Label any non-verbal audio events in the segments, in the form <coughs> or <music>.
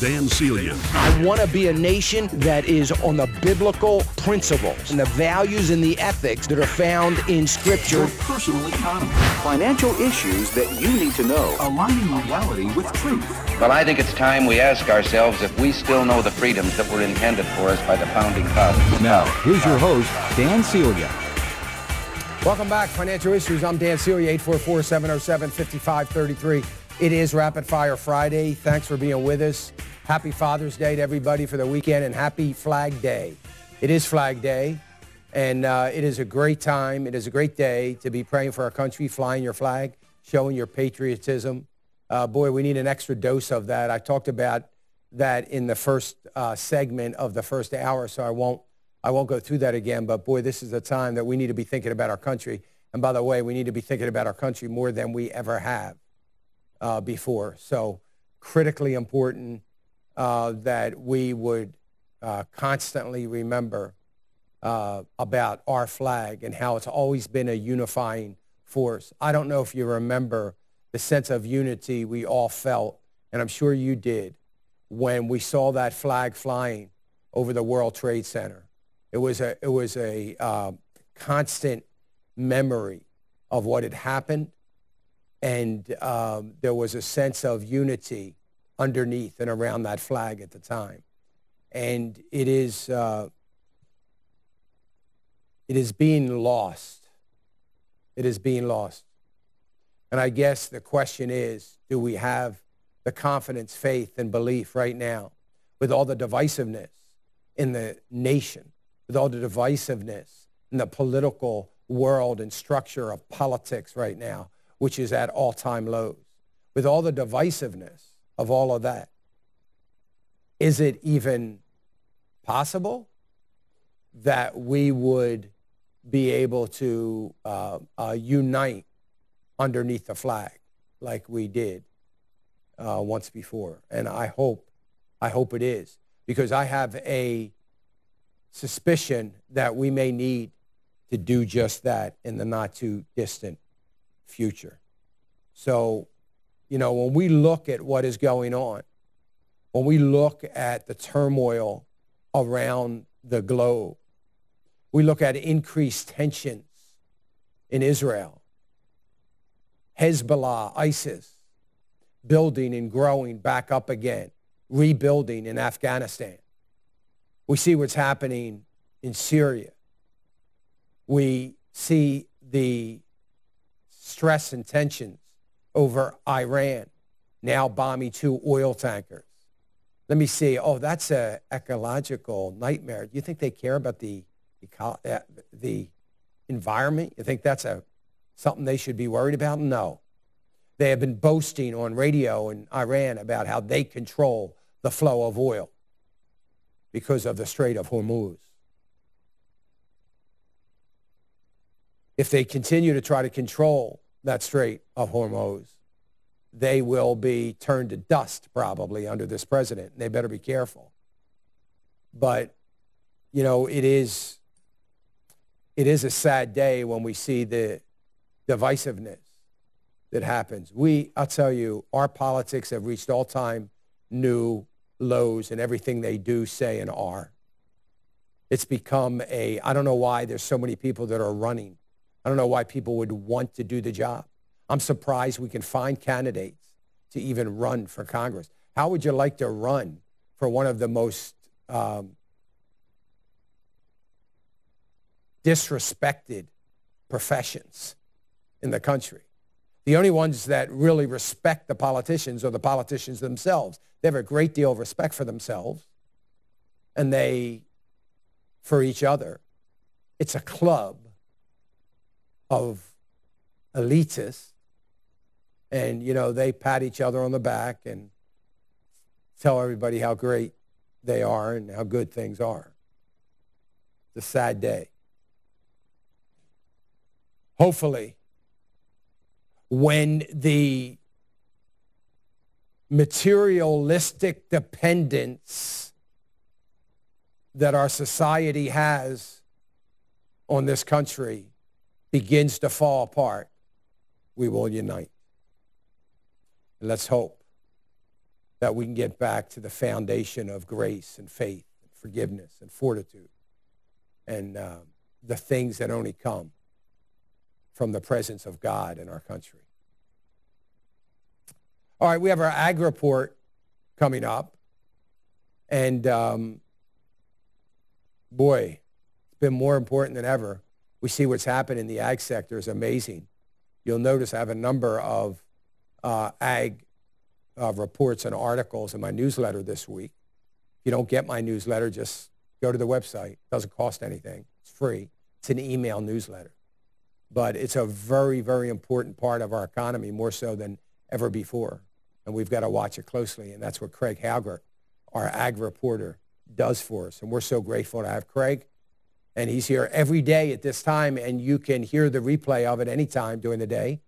Dan Celia. I want to be a nation that is on the biblical principles and the values and the ethics that are found in Scripture. Your personal economy. Financial issues that you need to know. Aligning reality with truth. Well, I think it's time we ask ourselves if we still know the freedoms that were intended for us by the founding fathers. Now, here's your host, Dan Celia. Welcome back, Financial Issues. I'm Dan Celia, 844 707 5533. It is Rapid Fire Friday. Thanks for being with us. Happy Father's Day to everybody for the weekend and happy Flag Day. It is Flag Day, and uh, it is a great time. It is a great day to be praying for our country, flying your flag, showing your patriotism. Uh, boy, we need an extra dose of that. I talked about that in the first uh, segment of the first hour, so I won't, I won't go through that again. But boy, this is a time that we need to be thinking about our country. And by the way, we need to be thinking about our country more than we ever have uh, before. So critically important uh, that we would uh, constantly remember uh, about our flag and how it's always been a unifying force. I don't know if you remember the sense of unity we all felt, and I'm sure you did, when we saw that flag flying over the World Trade Center. It was a, it was a uh, constant memory of what had happened and um, there was a sense of unity underneath and around that flag at the time. And it is, uh, it is being lost. It is being lost. And I guess the question is, do we have the confidence, faith, and belief right now with all the divisiveness in the nation, with all the divisiveness in the political world and structure of politics right now? Which is at all-time lows. With all the divisiveness of all of that, is it even possible that we would be able to uh, uh, unite underneath the flag like we did uh, once before? And I hope, I hope it is, because I have a suspicion that we may need to do just that in the not too distant future. So, you know, when we look at what is going on, when we look at the turmoil around the globe, we look at increased tensions in Israel, Hezbollah, ISIS, building and growing back up again, rebuilding in Afghanistan. We see what's happening in Syria. We see the stress and tensions over Iran, now bombing two oil tankers. Let me see. Oh, that's an ecological nightmare. Do you think they care about the, uh, the environment? You think that's a, something they should be worried about? No. They have been boasting on radio in Iran about how they control the flow of oil because of the Strait of Hormuz. if they continue to try to control that Strait of Hormuz, they will be turned to dust probably under this president. And They better be careful. But, you know, it is, it is a sad day when we see the divisiveness that happens. We, I'll tell you, our politics have reached all-time new lows in everything they do, say, and are. It's become a, I don't know why there's so many people that are running I don't know why people would want to do the job. I'm surprised we can find candidates to even run for Congress. How would you like to run for one of the most um, disrespected professions in the country? The only ones that really respect the politicians are the politicians themselves. They have a great deal of respect for themselves and they for each other. It's a club of elitists And, you know, they pat each other on the back and tell everybody how great they are and how good things are. A sad day. Hopefully, when the materialistic dependence that our society has on this country begins to fall apart, we will unite. And let's hope that we can get back to the foundation of grace and faith and forgiveness and fortitude and uh, the things that only come from the presence of God in our country. All right, we have our ag report coming up. And um, boy, it's been more important than ever. We see what's happened in the ag sector is amazing. You'll notice I have a number of uh, ag uh, reports and articles in my newsletter this week. If you don't get my newsletter, just go to the website. It doesn't cost anything. It's free. It's an email newsletter. But it's a very, very important part of our economy, more so than ever before. And we've got to watch it closely. And that's what Craig Haugaard, our ag reporter, does for us. And we're so grateful to have Craig. And he's here every day at this time, and you can hear the replay of it anytime during the day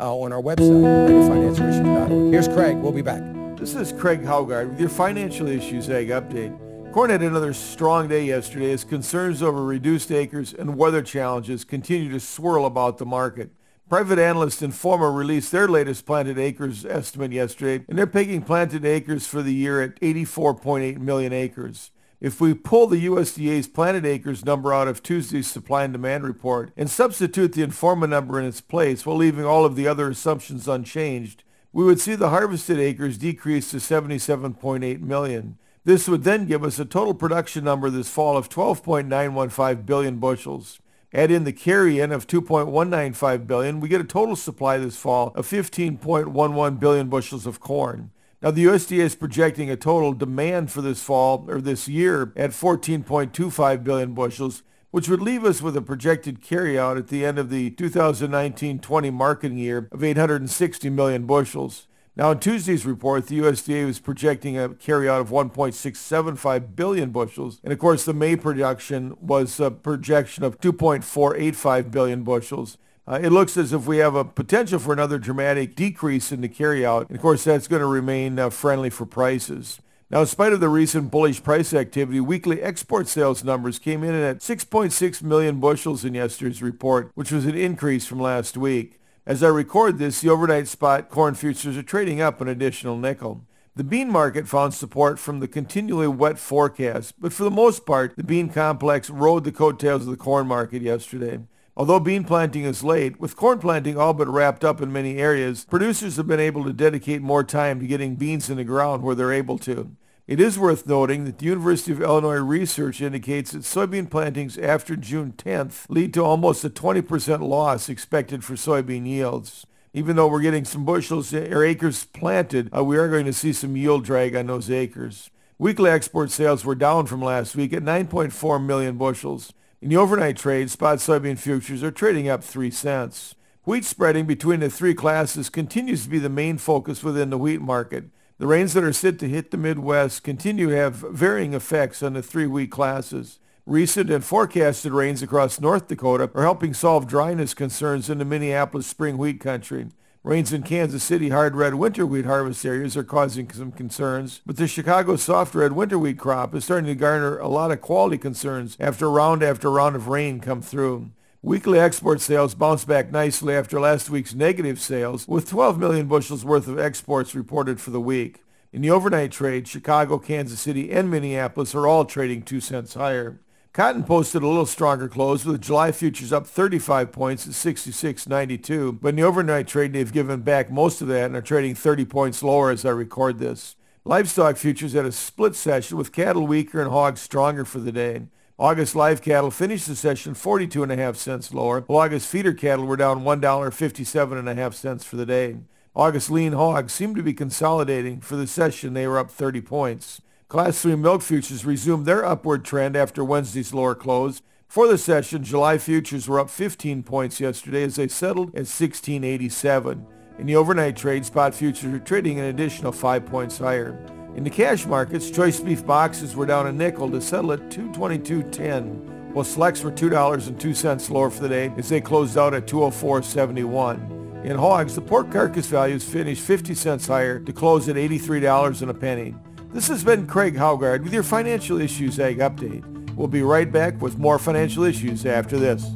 uh, on our website. Here's Craig. We'll be back. This is Craig Haugaard with your Financial Issues Ag Update. Corn had another strong day yesterday as concerns over reduced acres and weather challenges continue to swirl about the market. Private analysts Informa released their latest planted acres estimate yesterday, and they're picking planted acres for the year at 84.8 million acres. If we pull the USDA's planted acres number out of Tuesday's supply and demand report and substitute the Informa number in its place while leaving all of the other assumptions unchanged, we would see the harvested acres decrease to 77.8 million. This would then give us a total production number this fall of 12.915 billion bushels. Add in the carry-in of 2.195 billion, we get a total supply this fall of 15.11 billion bushels of corn. Now, the USDA is projecting a total demand for this fall or this year at 14.25 billion bushels, which would leave us with a projected carryout at the end of the 2019-20 marketing year of 860 million bushels. Now, in Tuesday's report, the USDA was projecting a carryout of 1.675 billion bushels. And of course, the May production was a projection of 2.485 billion bushels. Uh, it looks as if we have a potential for another dramatic decrease in the carryout. And of course, that's going to remain uh, friendly for prices. Now, in spite of the recent bullish price activity, weekly export sales numbers came in at 6.6 million bushels in yesterday's report, which was an increase from last week. As I record this, the overnight spot corn futures are trading up an additional nickel. The bean market found support from the continually wet forecast, but for the most part, the bean complex rode the coattails of the corn market yesterday. Although bean planting is late, with corn planting all but wrapped up in many areas, producers have been able to dedicate more time to getting beans in the ground where they're able to. It is worth noting that the University of Illinois research indicates that soybean plantings after June 10th lead to almost a 20% loss expected for soybean yields. Even though we're getting some bushels or acres planted, uh, we are going to see some yield drag on those acres. Weekly export sales were down from last week at 9.4 million bushels. In the overnight trade, spot soybean futures are trading up 3 cents. Wheat spreading between the three classes continues to be the main focus within the wheat market. The rains that are set to hit the Midwest continue to have varying effects on the three wheat classes. Recent and forecasted rains across North Dakota are helping solve dryness concerns in the Minneapolis spring wheat country. Rains in Kansas City hard red winter wheat harvest areas are causing some concerns, but the Chicago soft red winter wheat crop is starting to garner a lot of quality concerns after round after round of rain come through. Weekly export sales bounced back nicely after last week's negative sales, with 12 million bushels worth of exports reported for the week. In the overnight trade, Chicago, Kansas City, and Minneapolis are all trading 2 cents higher. Cotton posted a little stronger close with July futures up 35 points at 66.92, but in the overnight trade they've given back most of that and are trading 30 points lower as I record this. Livestock futures had a split session with cattle weaker and hogs stronger for the day. August live cattle finished the session 42.5 cents lower, while August feeder cattle were down $1.57.5 cents for the day. August lean hogs seemed to be consolidating. For the session, they were up 30 points. Class 3 milk futures resumed their upward trend after Wednesday's lower close. For the session, July futures were up 15 points yesterday as they settled at 1687. In the overnight trade, spot futures are trading an additional five points higher. In the cash markets, choice beef boxes were down a nickel to settle at 222.10, while selects were $2.02 lower for the day as they closed out at 204.71. In hogs, the pork carcass values finished 50 cents higher to close at $83 and a penny. This has been Craig Haugaard with your Financial Issues Ag Update. We'll be right back with more financial issues after this.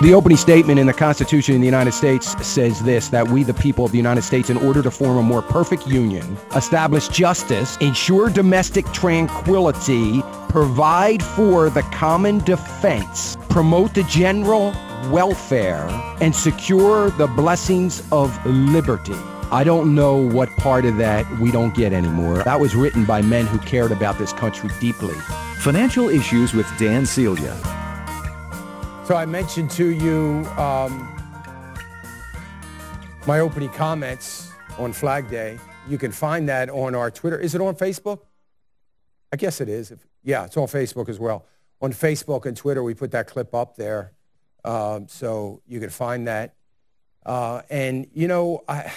The opening statement in the Constitution of the United States says this that we, the people of the United States, in order to form a more perfect union, establish justice, ensure domestic tranquility, provide for the common defense, promote the general welfare, and secure the blessings of liberty. I don't know what part of that we don't get anymore. That was written by men who cared about this country deeply. Financial Issues with Dan Celia. So I mentioned to you um, my opening comments on Flag Day. You can find that on our Twitter. Is it on Facebook? I guess it is. If, yeah, it's on Facebook as well. On Facebook and Twitter, we put that clip up there. Um, so you can find that. Uh, and, you know, I,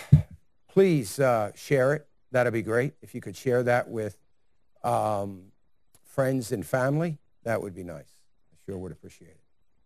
please uh, share it. That'd be great. If you could share that with um, friends and family, that would be nice. I sure would appreciate it.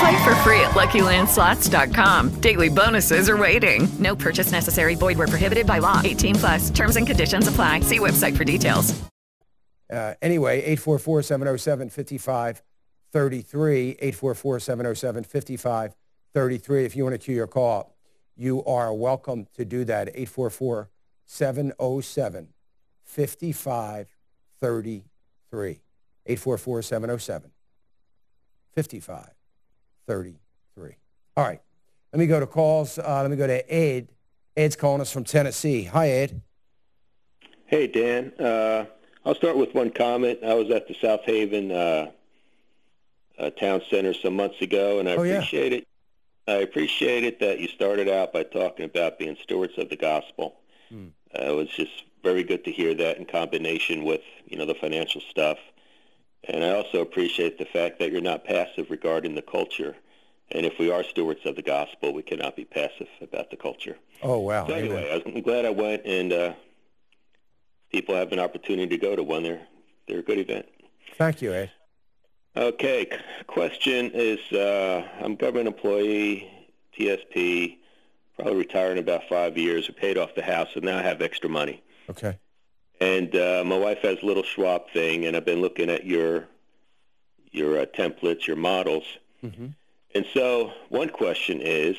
Play for free at LuckyLandSlots.com. Daily bonuses are waiting. No purchase necessary. Void where prohibited by law. 18 plus. Terms and conditions apply. See website for details. Uh, anyway, 844-707-5533, 844-707-5533. If you want to queue your call, you are welcome to do that. 844-707-5533. 844-707-5533. All right. Let me go to calls. Uh, let me go to Ed. Ed's calling us from Tennessee. Hi, Ed. Hey, Dan. Uh, I'll start with one comment. I was at the South Haven uh, uh, Town Center some months ago, and I Oh, yeah. appreciate it. I appreciate it that you started out by talking about being stewards of the gospel. Hmm. Uh, it was just very good to hear that in combination with you know the financial stuff. And I also appreciate the fact that you're not passive regarding the culture. And if we are stewards of the gospel, we cannot be passive about the culture. Oh, wow. So anyway, I'm glad I went, and uh, people have an opportunity to go to one. They're they're a good event. Thank you, Ed. Okay, question is, uh, I'm a government employee, TSP, probably retired in about five years. I paid off the house, and now I have extra money. Okay. And uh, my wife has a little Schwab thing, and I've been looking at your your uh, templates, your models. Mm-hmm. And so one question is,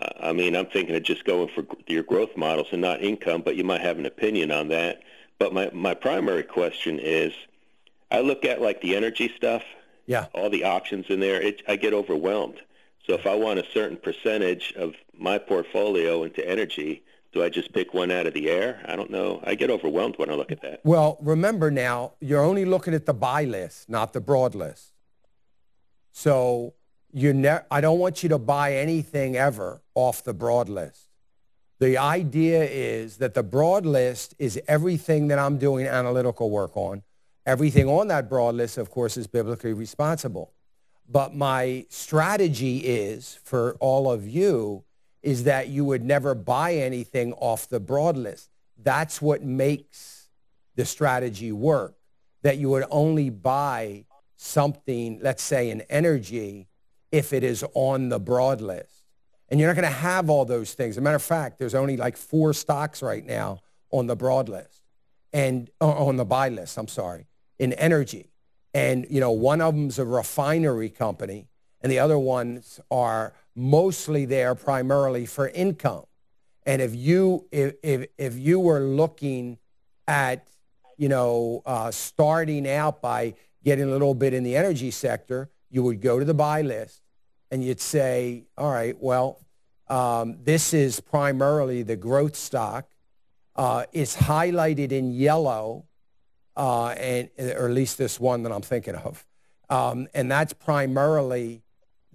uh, I mean, I'm thinking of just going for your growth models and not income, but you might have an opinion on that. But my, my primary question is, I look at like the energy stuff, Yeah. all the options in there, it, I get overwhelmed. So if I want a certain percentage of my portfolio into energy, do I just pick one out of the air? I don't know. I get overwhelmed when I look at that. Well, remember now, you're only looking at the buy list, not the broad list. So you ne- I don't want you to buy anything ever off the broad list. The idea is that the broad list is everything that I'm doing analytical work on. Everything on that broad list, of course, is biblically responsible. But my strategy is for all of you is that you would never buy anything off the broad list. That's what makes the strategy work, that you would only buy something, let's say an energy, if it is on the broad list. And you're not going to have all those things. As a matter of fact, there's only like four stocks right now on the broad list and on the buy list, I'm sorry, in energy. And, you know, one of them's a refinery company and the other ones are mostly there primarily for income. And if you, if, if, if you were looking at, you know, uh, starting out by getting a little bit in the energy sector, you would go to the buy list and you'd say, all right, well, um, this is primarily the growth stock. Uh, it's highlighted in yellow, uh, and or at least this one that I'm thinking of, um, and that's primarily.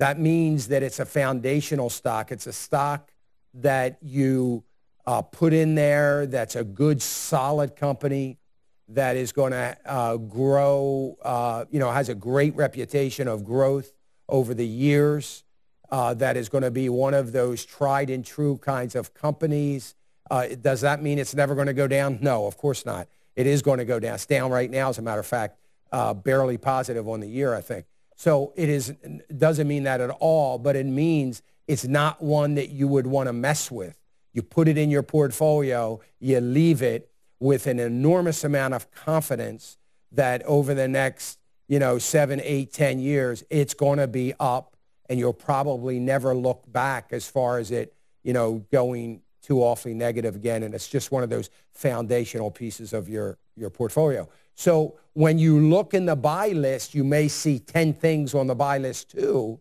That means that it's a foundational stock. It's a stock that you uh, put in there. That's a good, solid company that is going to uh, grow. Uh, you know, has a great reputation of growth over the years. Uh, that is going to be one of those tried and true kinds of companies. Uh, does that mean it's never going to go down? No, of course not. It is going to go down. It's down right now, as a matter of fact, uh, barely positive on the year, I think. So it is doesn't mean that at all, but it means it's not one that you would want to mess with. You put it in your portfolio, you leave it with an enormous amount of confidence that over the next you know, seven, eight, ten years, it's going to be up and you'll probably never look back as far as it, you know, going too awfully negative again. And it's just one of those foundational pieces of your, your portfolio. So when you look in the buy list, you may see 10 things on the buy list too.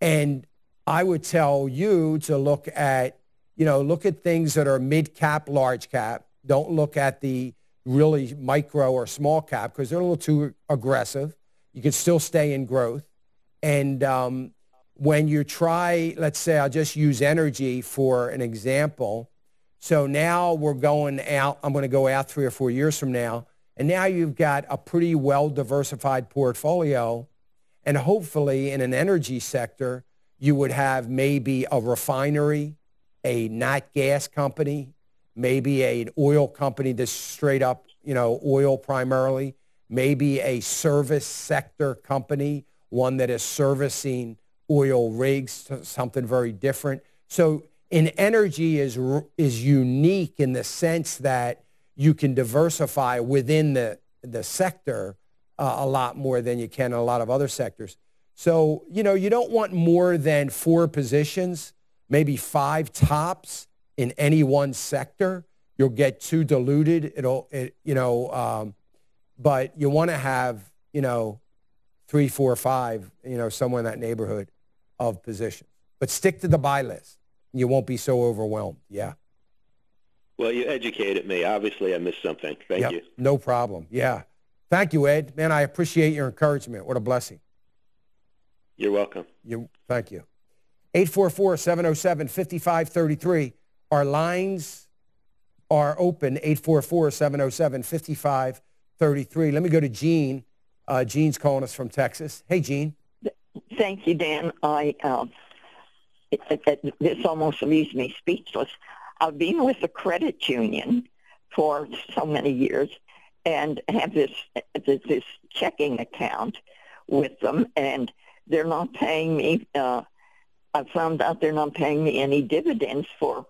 And I would tell you to look at, you know, look at things that are mid cap, large cap. Don't look at the really micro or small cap because they're a little too aggressive. You can still stay in growth. And um, when you try, let's say I'll just use energy for an example. So now we're going out, I'm going to go out three or four years from now. And now you've got a pretty well diversified portfolio. And hopefully in an energy sector, you would have maybe a refinery, a nat gas company, maybe an oil company that's straight up, you know, oil primarily, maybe a service sector company, one that is servicing oil rigs, something very different. So in energy is, is unique in the sense that you can diversify within the, the sector uh, a lot more than you can in a lot of other sectors. So, you know, you don't want more than four positions, maybe five tops in any one sector. You'll get too diluted. It'll, it, you know, um, but you want to have, you know, three, four, five, you know, somewhere in that neighborhood of positions. But stick to the buy list. You won't be so overwhelmed. Yeah. Well, you educated me. Obviously, I missed something. Thank yep, you. No problem. Yeah. Thank you, Ed. Man, I appreciate your encouragement. What a blessing. You're welcome. You, thank you. 844-707-5533. Our lines are open, 844-707-5533. Let me go to Gene. Uh, Gene's calling us from Texas. Hey, Gene. Thank you, Dan. I uh, it, it, this almost leaves me speechless. I've been with a credit union for so many years and have this this checking account with them, and they're not paying me. Uh, I found out they're not paying me any dividends for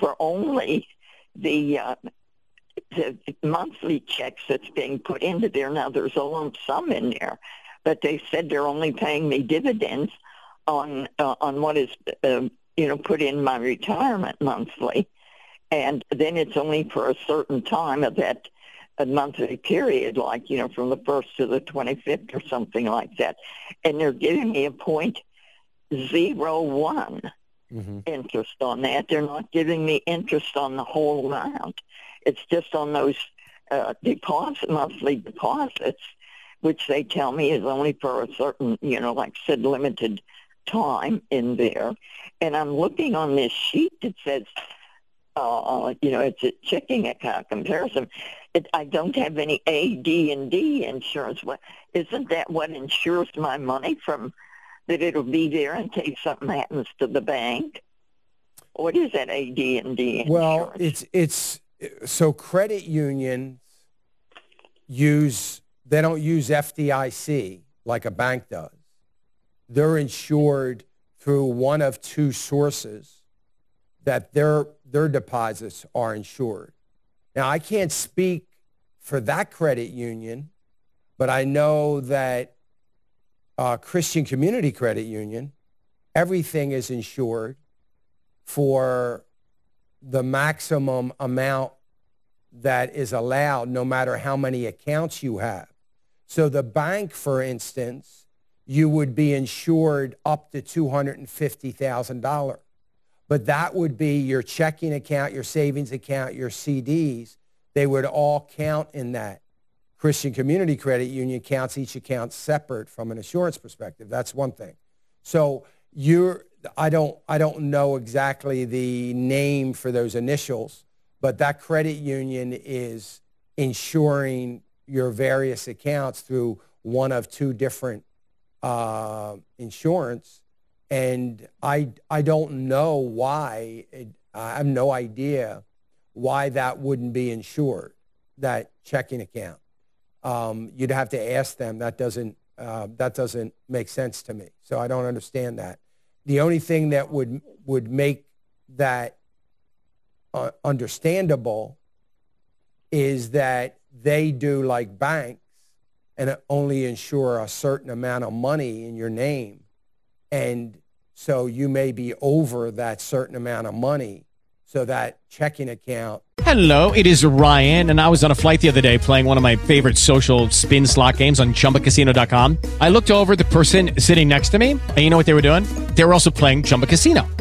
for only the uh, the monthly checks that's being put into there. Now there's a lump sum in there, but they said they're only paying me dividends on uh, on what is uh, you know put in my retirement monthly, and then it's only for a certain time of that a monthly period, like you know from the first to the twenty fifth or something like that, and they're giving me a point zero one mm-hmm. interest on that. They're not giving me interest on the whole amount. It's just on those uh, deposit, monthly deposits, which they tell me is only for a certain, you know, like said, limited time in there. And I'm looking on this sheet that says, uh, you know, it's a checking account comparison. It, I don't have any A, D, and D insurance. What, isn't that what insures my money from that it'll be there in case something happens to the bank? What is that A, D, and D insurance? Well, it's it's so credit unions use they don't use FDIC like a bank does. They're insured through one of two sources that their their deposits are insured. Now I can't speak for that credit union, but I know that uh, Christian Community Credit Union, everything is insured for the maximum amount that is allowed no matter how many accounts you have. So the bank, for instance, you would be insured up to $250,000. But that would be your checking account, your savings account, your CDs. They would all count in that. Christian Community Credit Union counts each account separate from an insurance perspective. That's one thing. So you're, I don't, I don't know exactly the name for those initials, but that credit union is insuring your various accounts through one of two different uh, insurance. And I, I don't know why, it, I have no idea why that wouldn't be insured, that checking account. Um, you'd have to ask them. That doesn't, uh, that doesn't make sense to me. So I don't understand that. The only thing that would, would make that uh, understandable is that they do like banks and only insure a certain amount of money in your name. And so you may be over that certain amount of money. So that checking account. Hello, it is Ryan, and I was on a flight the other day playing one of my favorite social spin slot games on chumbacasino.com. I looked over the person sitting next to me, and you know what they were doing? They were also playing Chumba Casino.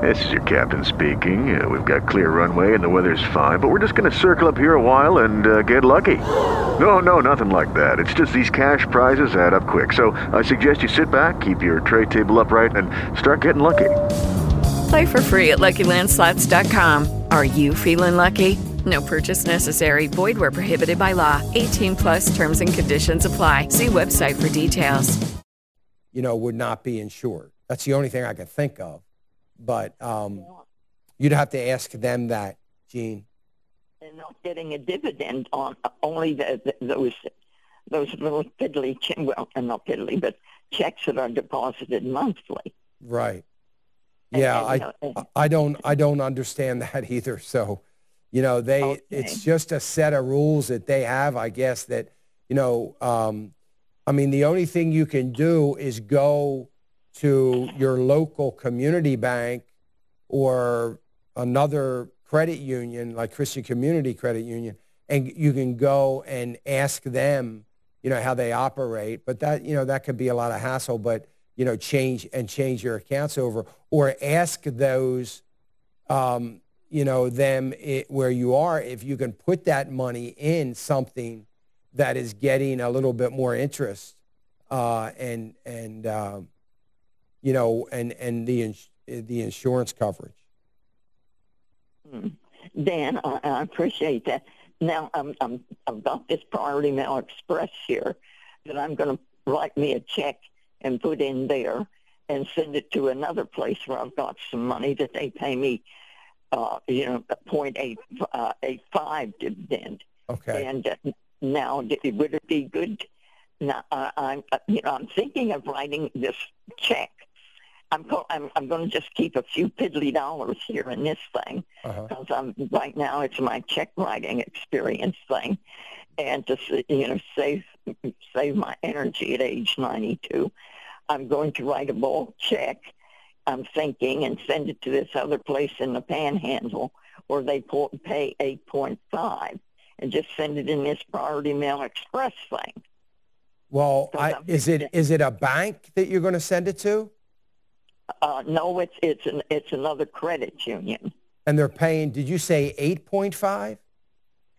This is your captain speaking. Uh, we've got clear runway and the weather's fine, but we're just going to circle up here a while and uh, get lucky. No, no, nothing like that. It's just these cash prizes add up quick. So I suggest you sit back, keep your tray table upright, and start getting lucky. Play for free at LuckyLandSlots.com. Are you feeling lucky? No purchase necessary. Void where prohibited by law. 18 plus terms and conditions apply. See website for details. You know, would not be insured. That's the only thing I can think of. But um, you'd have to ask them that, Gene. They're not getting a dividend on only the, the, those those little piddly, che- well, not piddly, but checks that are deposited monthly. Right. Yeah, and, I, I don't, I don't understand <laughs> that either. So, you know, they, it's just a set of rules that they have, I guess, that, you know, um, I mean, the only thing you can do is go to your local community bank or another credit union like Christian Community Credit Union, and you can go and ask them, you know, how they operate. But that, you know, that could be a lot of hassle. But you know, change and change your accounts over, or ask those, um, you know, them it, where you are if you can put that money in something that is getting a little bit more interest, uh, and and um, you know, and and the ins- the insurance coverage. Hmm. Dan, I, I appreciate that. Now, I'm, I'm, I've got this Priority Mail Express here that I'm going to write me a check and put in there and send it to another place where I've got some money that they pay me, uh, you know, a point eight uh, eight five dividend. Okay. And uh, now, would it be good? Now, I, I'm, uh, you know, I'm thinking of writing this check. I'm, co- I'm, I'm going to just keep a few piddly dollars here in this thing Uh-huh. because I'm right now it's my check writing experience thing, and to s- you know save save my energy at age 92, I'm going to write a bulk check. I'm thinking and send it to this other place in the Panhandle where they pay 8.5, and just send it in this Priority Mail Express thing. Well, I, is it is it a bank that you're going to send it to? Uh, no, it's it's an it's another credit union. And they're paying, did you say 8.5?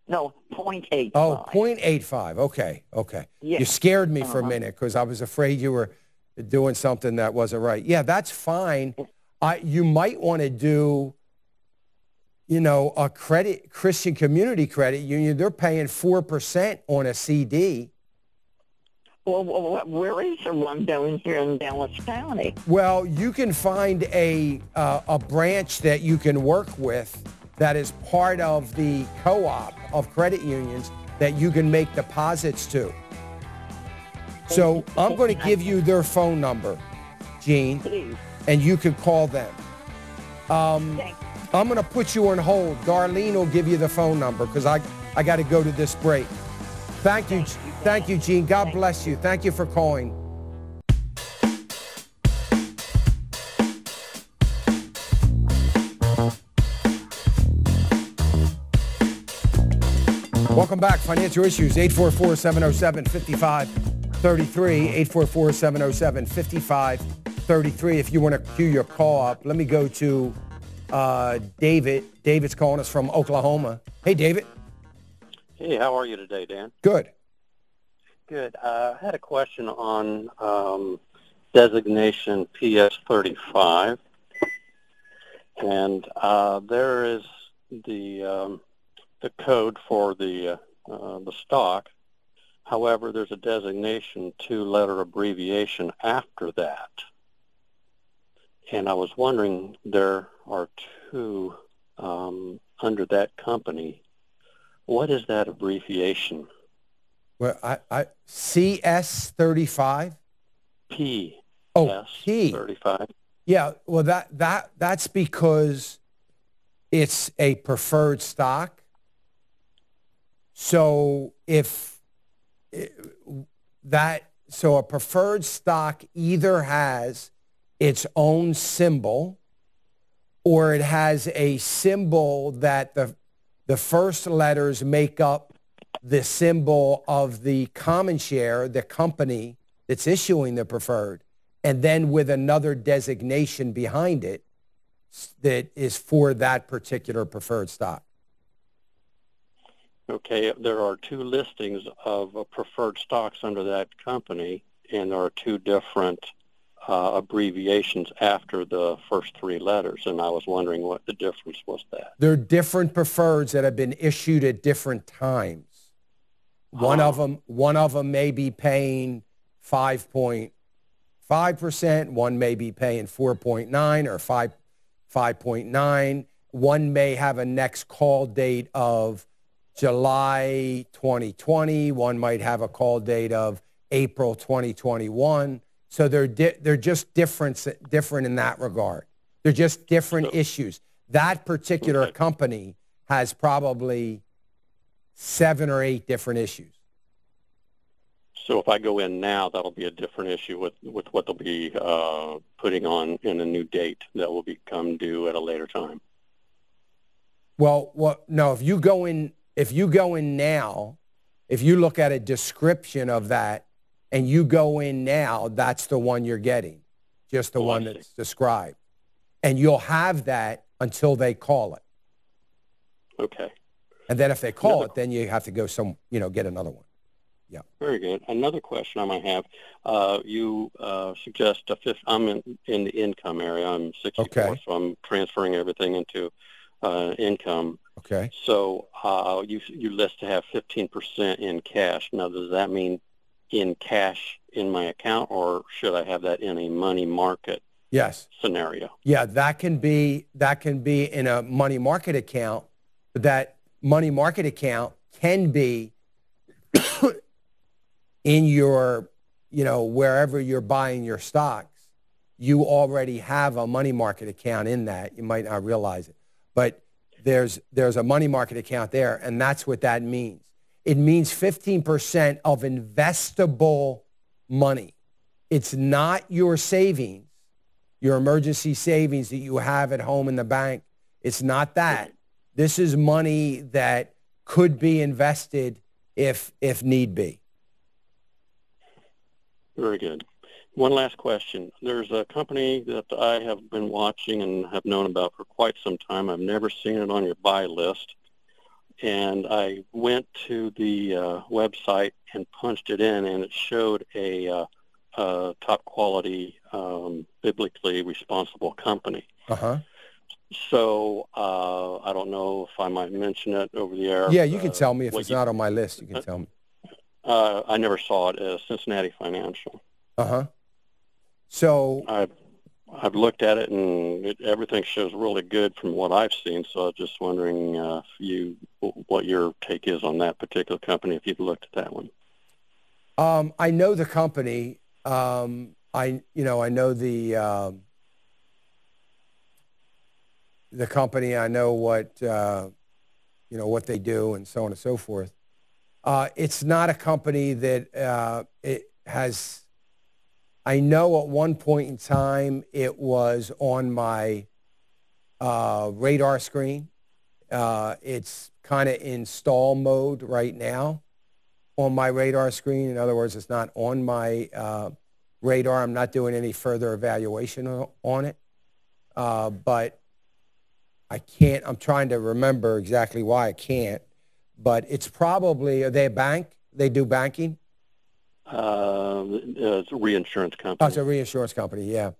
No, 0.85. Oh, 0.85. Okay, okay. Yeah. You scared me for a Uh-huh. minute because I was afraid you were doing something that wasn't right. Yeah, that's fine. I, you might want to do, you know, a credit Christian Community Credit Union, they're paying four percent on a CD. Well, where is there one down here in Dallas County? Well, you can find a uh, a branch that you can work with that is part of the co-op of credit unions that you can make deposits to. So I'm going to give you their phone number, Gene, Please. and you can call them. Um, I'm going to put you on hold. Darlene will give you the phone number because I, I got to go to this break. Thank you. Thank you, Gene. God bless you. Thank you for calling. Welcome back. Financial Issues, 844-707-5533, 844-707-5533. If you want to queue your call up, let me go to uh, David. David's calling us from Oklahoma. Hey, David. Hey, how are you today, Dan? Good. Good. Uh, I had a question on um, designation PS35, and uh, there is the um, the code for the uh, the stock. However, there's a designation two-letter abbreviation after that, and I was wondering there are two um, under that company. What is that abbreviation? Well, I, I CS35. P. Oh, P. 35. Yeah, well, that that that's because it's a preferred stock. So if that so a preferred stock either has its own symbol or it has a symbol that the the first letters make up the symbol of the common share, the company that's issuing the preferred, and then with another designation behind it that is for that particular preferred stock. Okay, there are two listings of preferred stocks under that company, and there are two different uh, abbreviations after the first three letters, and I was wondering what the difference was that. They're different preferreds that have been issued at different times. Oh. One of them, one of them may be paying 5.5 percent. One may be paying 4.9 or 5, 5.9. One may have a next call date of July 2020. One might have a call date of April 2021. So they're di- they're just different different in that regard. They're just different issues. That particular company has probably seven or eight different issues. So if I go in now, that'll be a different issue with, with what they'll be uh, putting on in a new date that will become due at a later time. Well, what? No, if you go in, if you go in now, if you look at a description of that, and you go in now, that's the one you're getting, just the Oh, one that's described, and you'll have that until they call it. Okay. And then if they call Another- it, then you have to go some, you know, get another one. Yeah. Very good. Another question I might have, uh, you uh, suggest a fifth, I'm in, in the income area. I'm 64, Okay. so I'm transferring everything into uh, income. Okay. So uh, you you list to have 15% in cash. Now, does that mean in cash in my account, or should I have that in a money market Yes. scenario? Yeah, that can be that can be in a money market account. That money market account can be <coughs> in your, you know, wherever you're buying your stocks. You already have a money market account in that. You might not realize it, but there's there's a money market account there, and that's what that means. It means 15% of investable money. It's not your savings your emergency savings that you have at home in the bank. It's not that. This is money that could be invested if if need be. Very good. One last question. There's a company that I have been watching and have known about for quite some time. I've never seen it on your buy list. And I went to the uh, website and punched it in, and it showed a uh, uh, top quality, um, biblically responsible company. Uh huh. So uh, I don't know if I might mention it over the air. Yeah, you can uh, tell me if it's you- not on my list. You can tell me. Uh, I never saw it as Cincinnati Financial. Uh huh. So I've I've looked at it and it, everything shows really good from what I've seen. So I was just wondering uh, if you what your take is on that particular company. If you've looked at that one. Um, I know the company. Um, I you know I know the um, the company. I know what uh, you know what they do and so on and so forth. Uh, it's not a company that uh, it has. I know at one point in time it was on my uh, radar screen. Uh, it's kind of in stall mode right now on my radar screen. In other words, it's not on my uh, radar. I'm not doing any further evaluation on it. Uh, but I can't, I'm trying to remember exactly why I can't. But it's probably, are they a bank? They do banking? Uh, it's a reinsurance Oh, company. it's a reinsurance company, yeah.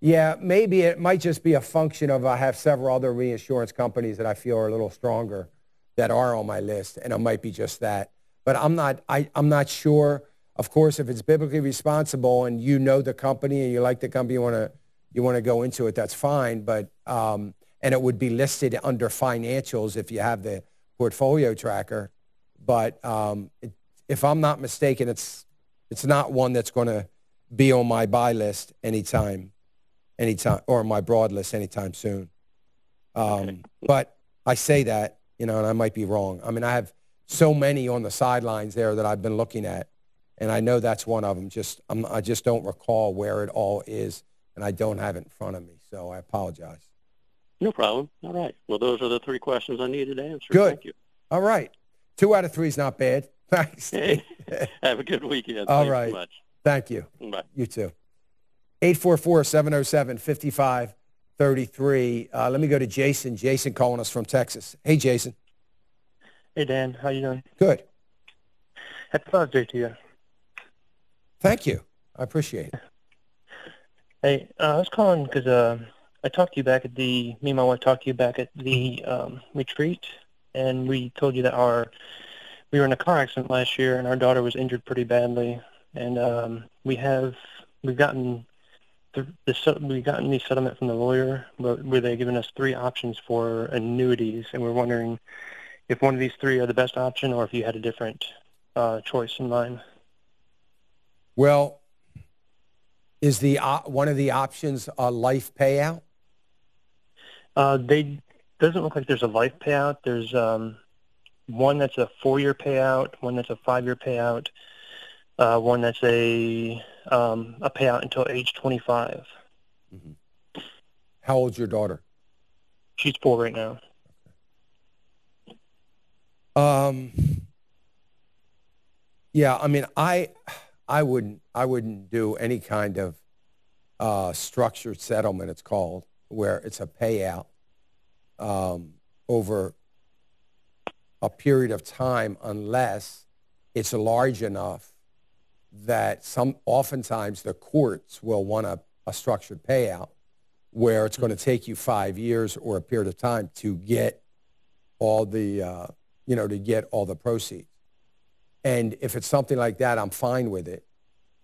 Yeah, maybe it might just be a function of I have several other reinsurance companies that I feel are a little stronger that are on my list, and it might be just that. But I'm not, I, I'm not sure. Of course, if it's biblically responsible and you know the company and you like the company, you want to, you want to go into it, that's fine. But, um, and it would be listed under financials if you have the portfolio tracker. But um, it, if I'm not mistaken, it's, it's not one that's going to be on my buy list anytime, anytime, or my broad list anytime soon. Um, But I say that, you know, and I might be wrong. I mean, I have so many on the sidelines there that I've been looking at, and I know that's one of them. Just I'm, I just don't recall where it all is, and I don't have it in front of me, so I apologize. No problem. All right. Well, those are the three questions I needed to answer. Good. Thank you. All right, two out of three is not bad. <laughs> Thanks. Hey, <laughs> have a good weekend. All Thanks right. so much. Thank you. Bye. You too. 844-707-5533. Uh, let me go to Jason. Jason calling us from Texas. Hey, Jason. Hey Dan, how you doing? Good. Happy Father's Day to you. Thank you. I appreciate it. Hey, uh, I was calling because uh, I talked to you back at the me and my wife talked to you back at the um, retreat, and we told you that our we were in a car accident last year, and our daughter was injured pretty badly, and um, we have we've gotten the, the we've gotten the settlement from the lawyer, but where they given us three options for annuities, and we're wondering if one of these three are the best option, or if you had a different uh, choice in mind. Well, is the op- one of the options a life payout? Uh, they doesn't look like there's a life payout. There's um, one that's a four-year payout, one that's a five-year payout, uh, one that's a um, a payout until age 25. How old's your daughter? She's four right now. Um, yeah, I mean, I, I wouldn't, I wouldn't do any kind of uh, structured settlement. It's called where it's a payout um, over a period of time, unless it's large enough that some, oftentimes the courts will want a, a structured payout where it's going to take you five years or a period of time to get all the, uh, you know, to get all the proceeds. And if it's something like that, I'm fine with it.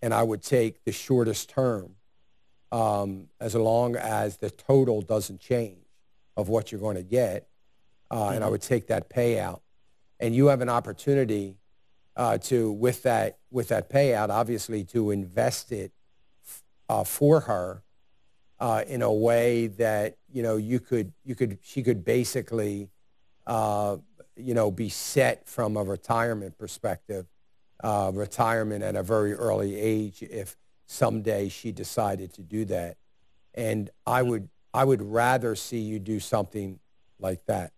And I would take the shortest term um, as long as the total doesn't change of what you're going to get. Uh, And I would take that payout. And you have an opportunity uh, to, with that, with that payout, obviously to invest it uh, for her uh, in a way that, you know, you could, you could, she could basically, uh, you know, be set from a retirement perspective, uh, retirement at a very early age if someday she decided to do that. And I would, I would rather see you do something like that.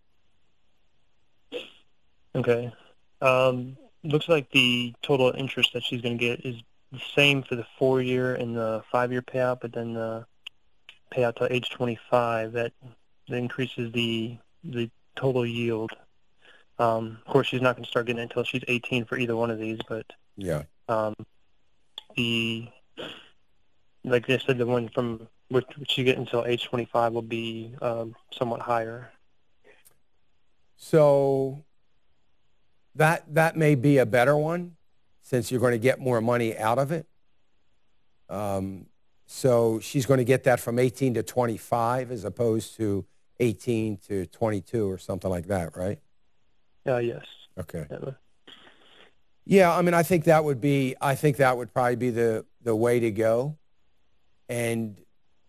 Okay. Um, looks like the total interest that she's going to get is the same for the four-year and the five-year payout, but then the payout to age 25 that, that increases the the total yield. Um, of course, she's not going to start getting it until she's 18 for either one of these, but Yeah. um, the like they said, the one from which, which you get until age 25 will be um, somewhat higher. So that that may be a better one since you're going to get more money out of it. Um, so she's going to get that from 18 to 25 as opposed to 18 to 22 or something like that, right? Uh, yes. Okay. Yeah. Yeah, I mean, I think that would be, I think that would probably be the, the way to go. And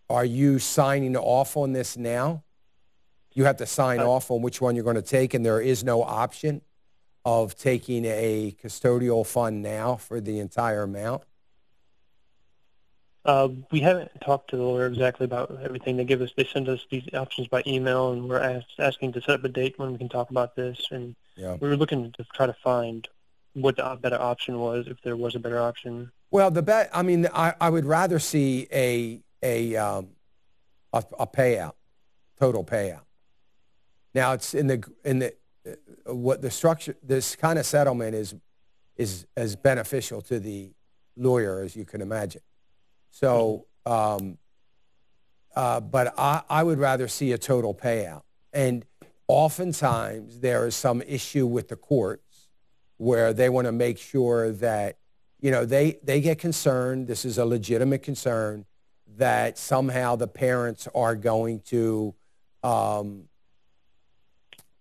are you signing off on this now? You have to sign Uh, off on which one you're going to take, and there is no option of taking a custodial fund now for the entire amount. Uh, we haven't talked to the lawyer exactly about everything. They give us, they send us these options by email, and we're ask, asking to set up a date when we can talk about this. And Yeah. we were looking to try to find what the better option was, if there was a better option. Well, the bet. I mean, I, I would rather see a a um, a, a payout, total payout. Now it's in the in the uh, what the structure. This kind of settlement is is as beneficial to the lawyer as you can imagine. So, um, uh, but I, I would rather see a total payout. And oftentimes there is some issue with the courts where they want to make sure that you know, they, they get concerned, this is a legitimate concern, that somehow the parents are going to, um,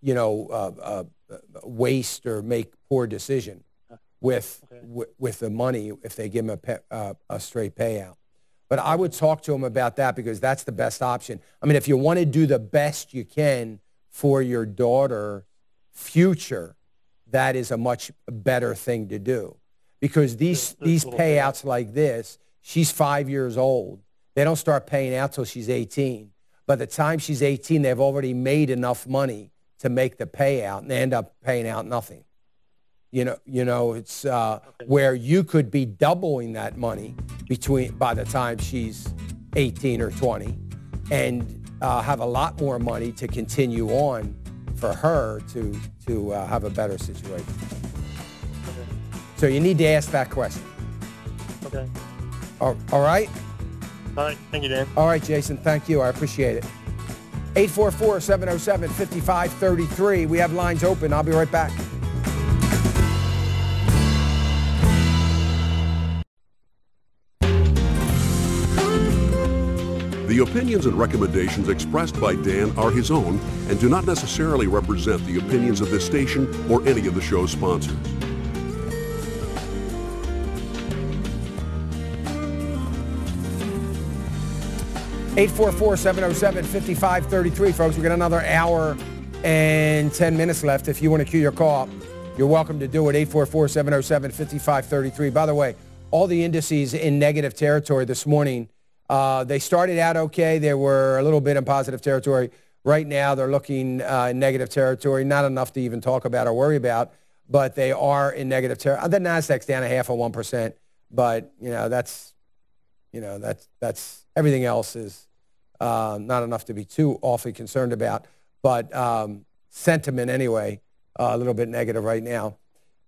you know, uh, uh, waste or make poor decision with, with, with the money if they give them a, uh, a straight payout. But I would talk to them about that because that's the best option. I mean, if you want to do the best you can for your daughter future, that is a much better thing to do because these these payouts like this, she's five years old. They don't start paying out till she's 18. By the time she's 18, they've already made enough money to make the payout, and they end up paying out nothing. You know, you know, it's uh, where you could be doubling that money between by the time she's 18 or 20, and uh, have a lot more money to continue on for her to to uh, have a better situation. So you need to ask that question. Okay. All, all right? All right. Thank you, Dan. All right, Jason. Thank you. I appreciate it. 844-707-5533. We have lines open. I'll be right back. The opinions and recommendations expressed by Dan are his own and do not necessarily represent the opinions of this station or any of the show's sponsors. Eight four four seven zero seven fifty five thirty three, folks. We got another hour and 10 minutes left. If you want to cue your call, you're welcome to do it. 844 707 5533. By the way, all the indices in negative territory this morning. Uh, they started out okay. They were a little bit in positive territory. Right now, they're looking uh, in negative territory. Not enough to even talk about or worry about, but they are in negative territory. The Nasdaq's down a half of one percent, but you know that's, you know that's that's everything else is uh, not enough to be too awfully concerned about. But um, sentiment anyway, uh, a little bit negative right now.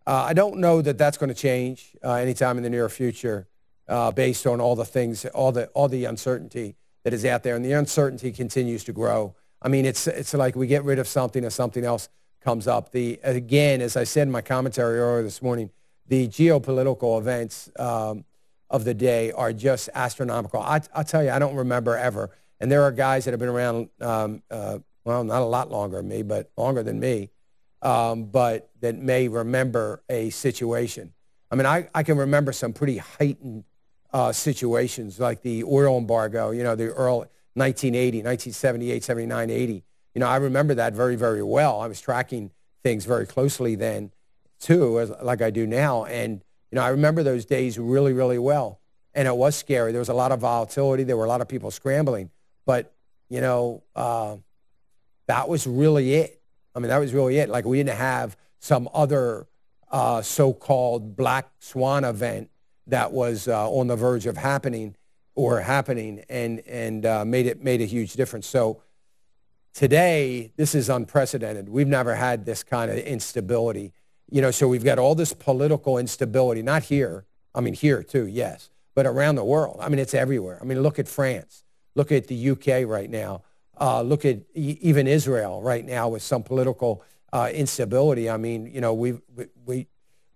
Uh, I don't know that that's going to change uh, anytime in the near future uh, based on all the things, all the, all the uncertainty that is out there. And the uncertainty continues to grow. I mean, it's, it's like we get rid of something and something else comes up. The, again, as I said in my commentary earlier this morning, the geopolitical events um, of the day are just astronomical. I, I'll tell you, I don't remember ever. And there are guys that have been around, um, uh, well, not a lot longer than me, but longer than me, um, but that may remember a situation. I mean, I, I can remember some pretty heightened uh, situations like the oil embargo, you know, the early 1980, 1978, 79, 80. You know, I remember that very, very well. I was tracking things very closely then, too, as, like I do now. And, you know, I remember those days really, really well. And it was scary. There was a lot of volatility. There were a lot of people scrambling. But, you know, uh, that was really it. I mean, that was really it. Like we didn't have some other uh, so-called black swan event that was uh, on the verge of happening or happening and, and uh, made, it, made a huge difference. So today, this is unprecedented. We've never had this kind of instability. You know, so we've got all this political instability, not here. I mean, here too, yes. but around the world. I mean, it's everywhere. I mean, look at France. Look at the UK right now. Uh, look at e- even Israel right now with some political uh, instability. I mean, you know, we we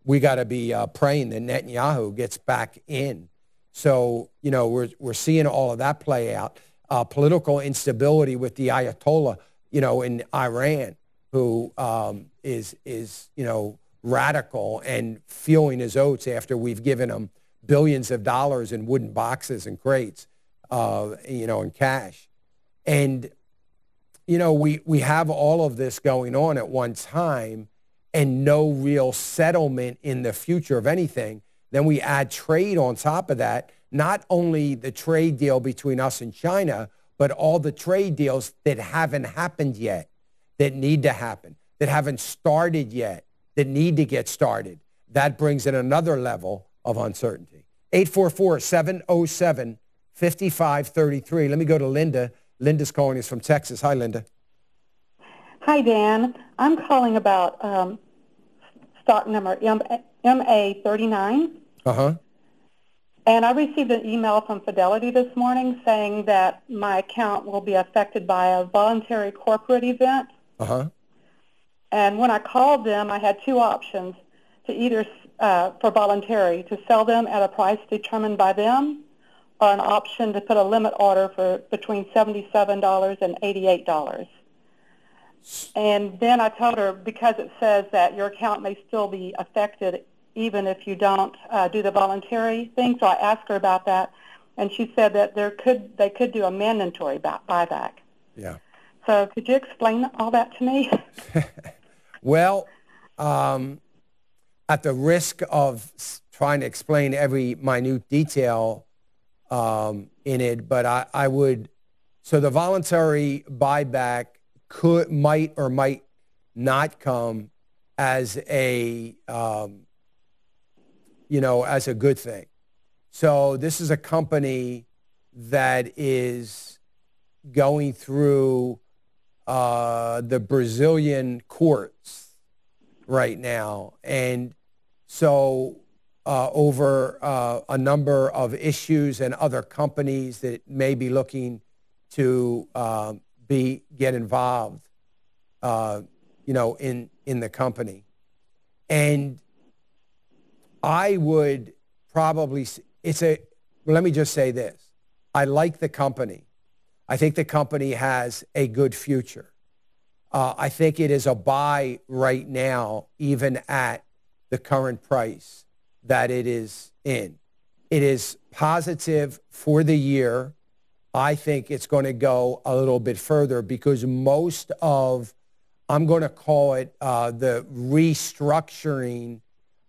we got to be uh, praying that Netanyahu gets back in. So, you know, we're we're seeing all of that play out. Uh, political instability with the Ayatollah, you know, in Iran, who um, is is you know radical and feeling his oats after we've given him billions of dollars in wooden boxes and crates, uh, you know, in cash. And, you know, we, we have all of this going on at one time and no real settlement in the future of anything. Then we add trade on top of that, not only the trade deal between us and China, but all the trade deals that haven't happened yet, that need to happen, that haven't started yet, that need to get started. That brings in another level of uncertainty. 844-707-5533. Let me go to Linda. Linda's calling us from Texas. Hi, Linda. Hi, Dan. I'm calling about um, stock number MA39. Uh-huh. And I received an email from Fidelity this morning saying that my account will be affected by a voluntary corporate event. Uh-huh. And when I called them, I had two options to either uh, for voluntary to sell them at a price determined by them, or an option to put a limit order for between $77 and $88. And then I told her because it says that your account may still be affected even if you don't uh, do the voluntary thing. So I asked her about that, and she said that there could they could do a mandatory buyback. Yeah. So could you explain all that to me? <laughs> well, um, at the risk of trying to explain every minute detail um, in it, but I, I would. So the voluntary buyback could, might, or might not come as a, um, you know, as a good thing. So this is a company that is going through uh, the Brazilian courts right now, and so uh, over uh, a number of issues and other companies that may be looking to um, be get involved, uh, you know, in in the company, and I would probably it's a. Let me just say this: I like the company. I think the company has a good future. Uh, I think it is a buy right now, even at the current price that it is in. It is positive for the year. I think it's going to go a little bit further because most of, I'm going to call it uh, the restructuring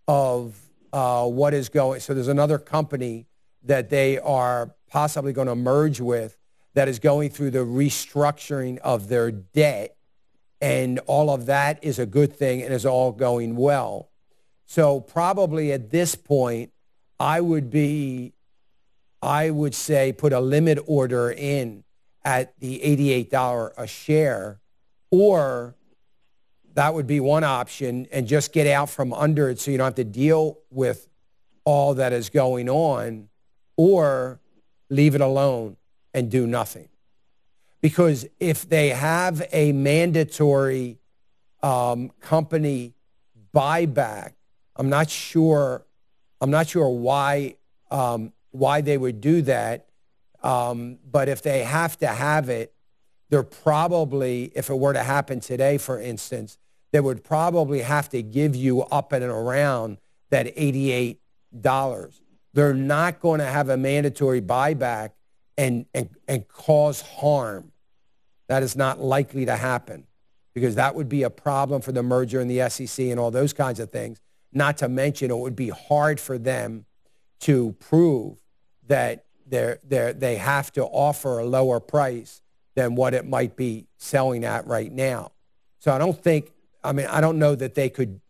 of uh, what is going. So there's another company that they are possibly going to merge with that is going through the restructuring of their debt. And all of that is a good thing and is all going well. So probably at this point, I would be, I would say, put a limit order in at the $88 a share, or that would be one option and just get out from under it so you don't have to deal with all that is going on, or leave it alone and do nothing. Because if they have a mandatory um, company buyback, I'm not sure. I'm not sure why um, why they would do that. Um, but if they have to have it, they're probably, if it were to happen today, for instance, they would probably have to give you up and around that $88. They're not going to have a mandatory buyback and, and, and cause harm. That is not likely to happen because that would be a problem for the merger and the SEC and all those kinds of things. Not to mention, it would be hard for them to prove that they're, they're, they have to offer a lower price than what it might be selling at right now. So I don't think, I mean, I don't know that they could,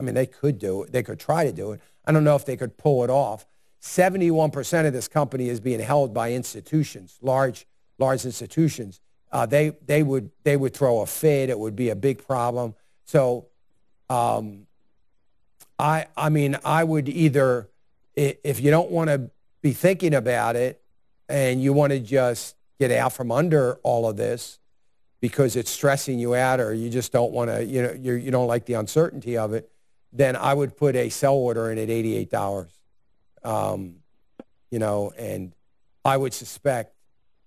I mean, they could do it. They could try to do it. I don't know if they could pull it off. 71% of this company is being held by institutions, large, large institutions. Uh, they, they, would, they would throw a fit. It would be a big problem. So um, I, I mean, I would either, if you don't want to be thinking about it and you want to just get out from under all of this because it's stressing you out or you just don't want to, you know, you're, you don't like the uncertainty of it, then I would put a sell order in at $88. Um, you know, and I would suspect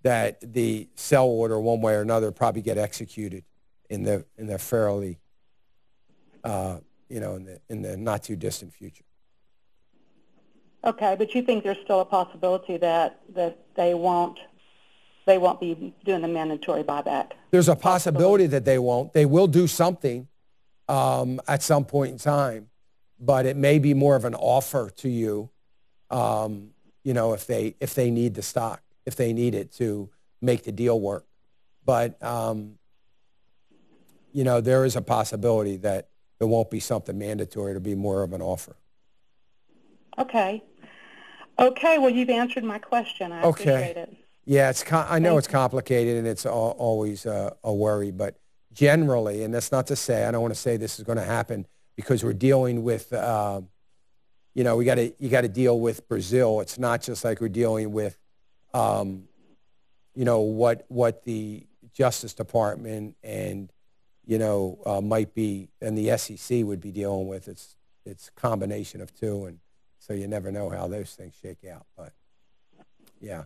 that the sell order, one way or another, probably get executed in the in the fairly, uh, you know, in the in the not too distant future. Okay, but you think there's still a possibility that that they won't they won't be doing the mandatory buyback? There's a possibility that they won't. They will do something um, at some point in time, but it may be more of an offer to you. Um, you know, if they if they need the stock if they need it to make the deal work. But, um, you know, there is a possibility that it won't be something mandatory. It'll be more of an offer. Okay. Okay. Well, you've answered my question. I okay. appreciate it. Yeah, it's. I know it's complicated and it's al- always uh, a worry, but generally, and that's not to say I don't want to say this is going to happen because we're dealing with, uh, you know, we got to you got to deal with Brazil. It's not just like we're dealing with um, you know, what, what the Justice Department and, you know, uh, might be, and the SEC would be dealing with. It's, it's a combination of two, and so you never know how those things shake out. But, yeah.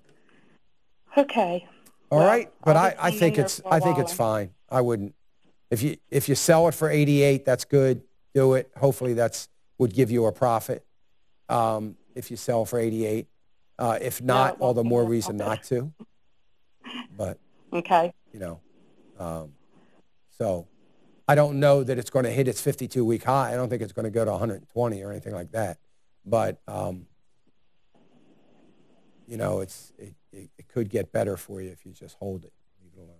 Okay. All well, right, but I, I think it's I think it's fine. I wouldn't if you if you sell it for 88, that's good. Do it. Hopefully, that's would give you a profit. Um, if you sell for 88, uh, if not, all the more reason not to. But okay, you know, um, so I don't know that it's going to hit its 52-week high. I don't think it's going to go to 120 or anything like that. But um, you know, it's it, it, it could get better for you if you just hold it, leave it alone.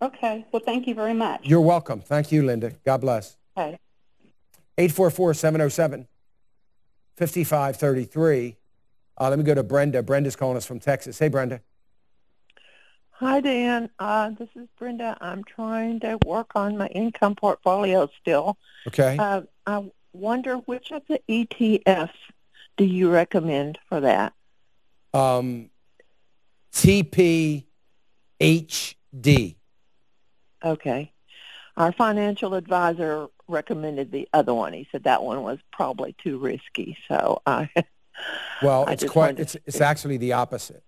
Okay. Well, thank you very much. You're welcome. Thank you, Linda. God bless. Okay. 844-707-5533. Uh, let me go to Brenda. Brenda's calling us from Texas. Hey, Brenda. Hi, Dan. Uh, this is Brenda. I'm trying to work on my income portfolio still. Okay. Uh, I wonder which of the ETFs do you recommend for that? Um, TPHD. Okay. Our financial advisor recommended the other one. He said that one was probably too risky. So I <laughs> Well, it's quite. It's it's actually the opposite.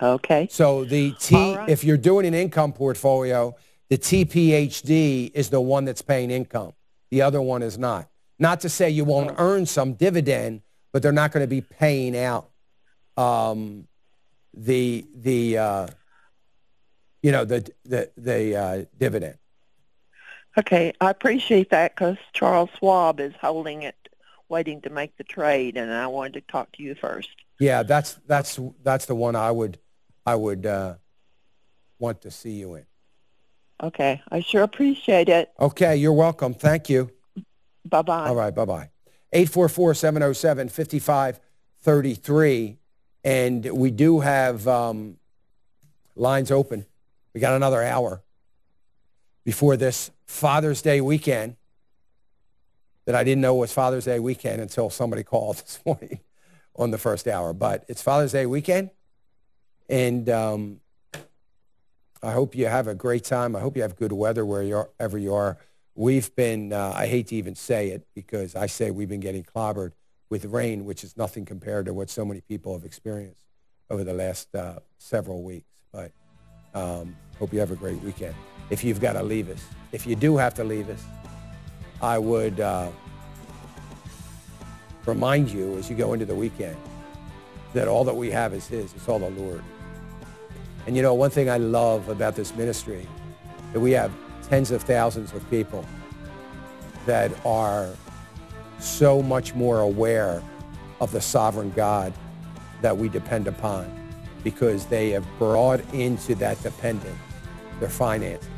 Okay. So the T, right. if you're doing an income portfolio, the TPHD is the one that's paying income. The other one is not. Not to say you won't earn some dividend, but they're not going to be paying out um, the the uh, you know the the the uh, dividend. Okay, I appreciate that because Charles Schwab is holding it waiting to make the trade, and I wanted to talk to you first. Yeah, that's that's that's the one I would I would uh, want to see you in. Okay, I sure appreciate it. Okay, you're welcome. Thank you. Bye bye. All right, bye bye. 844-707-5533. And we do have um, lines open. We got another hour before this Father's Day weekend that I didn't know was Father's Day weekend until somebody called <laughs> this morning on the first hour. But it's Father's Day weekend, and um, I hope you have a great time. I hope you have good weather wherever you are. We've been, uh, I hate to even say it because I say we've been getting clobbered with rain, which is nothing compared to what so many people have experienced over the last uh, several weeks. But um, hope you have a great weekend. If you've got to leave us, if you do have to leave us, I would uh, remind you as you go into the weekend that all that we have is His. It's all the Lord. And you know, one thing I love about this ministry, that we have tens of thousands of people that are so much more aware of the sovereign God that we depend upon because they have brought into that dependence their finances.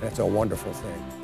That's a wonderful thing.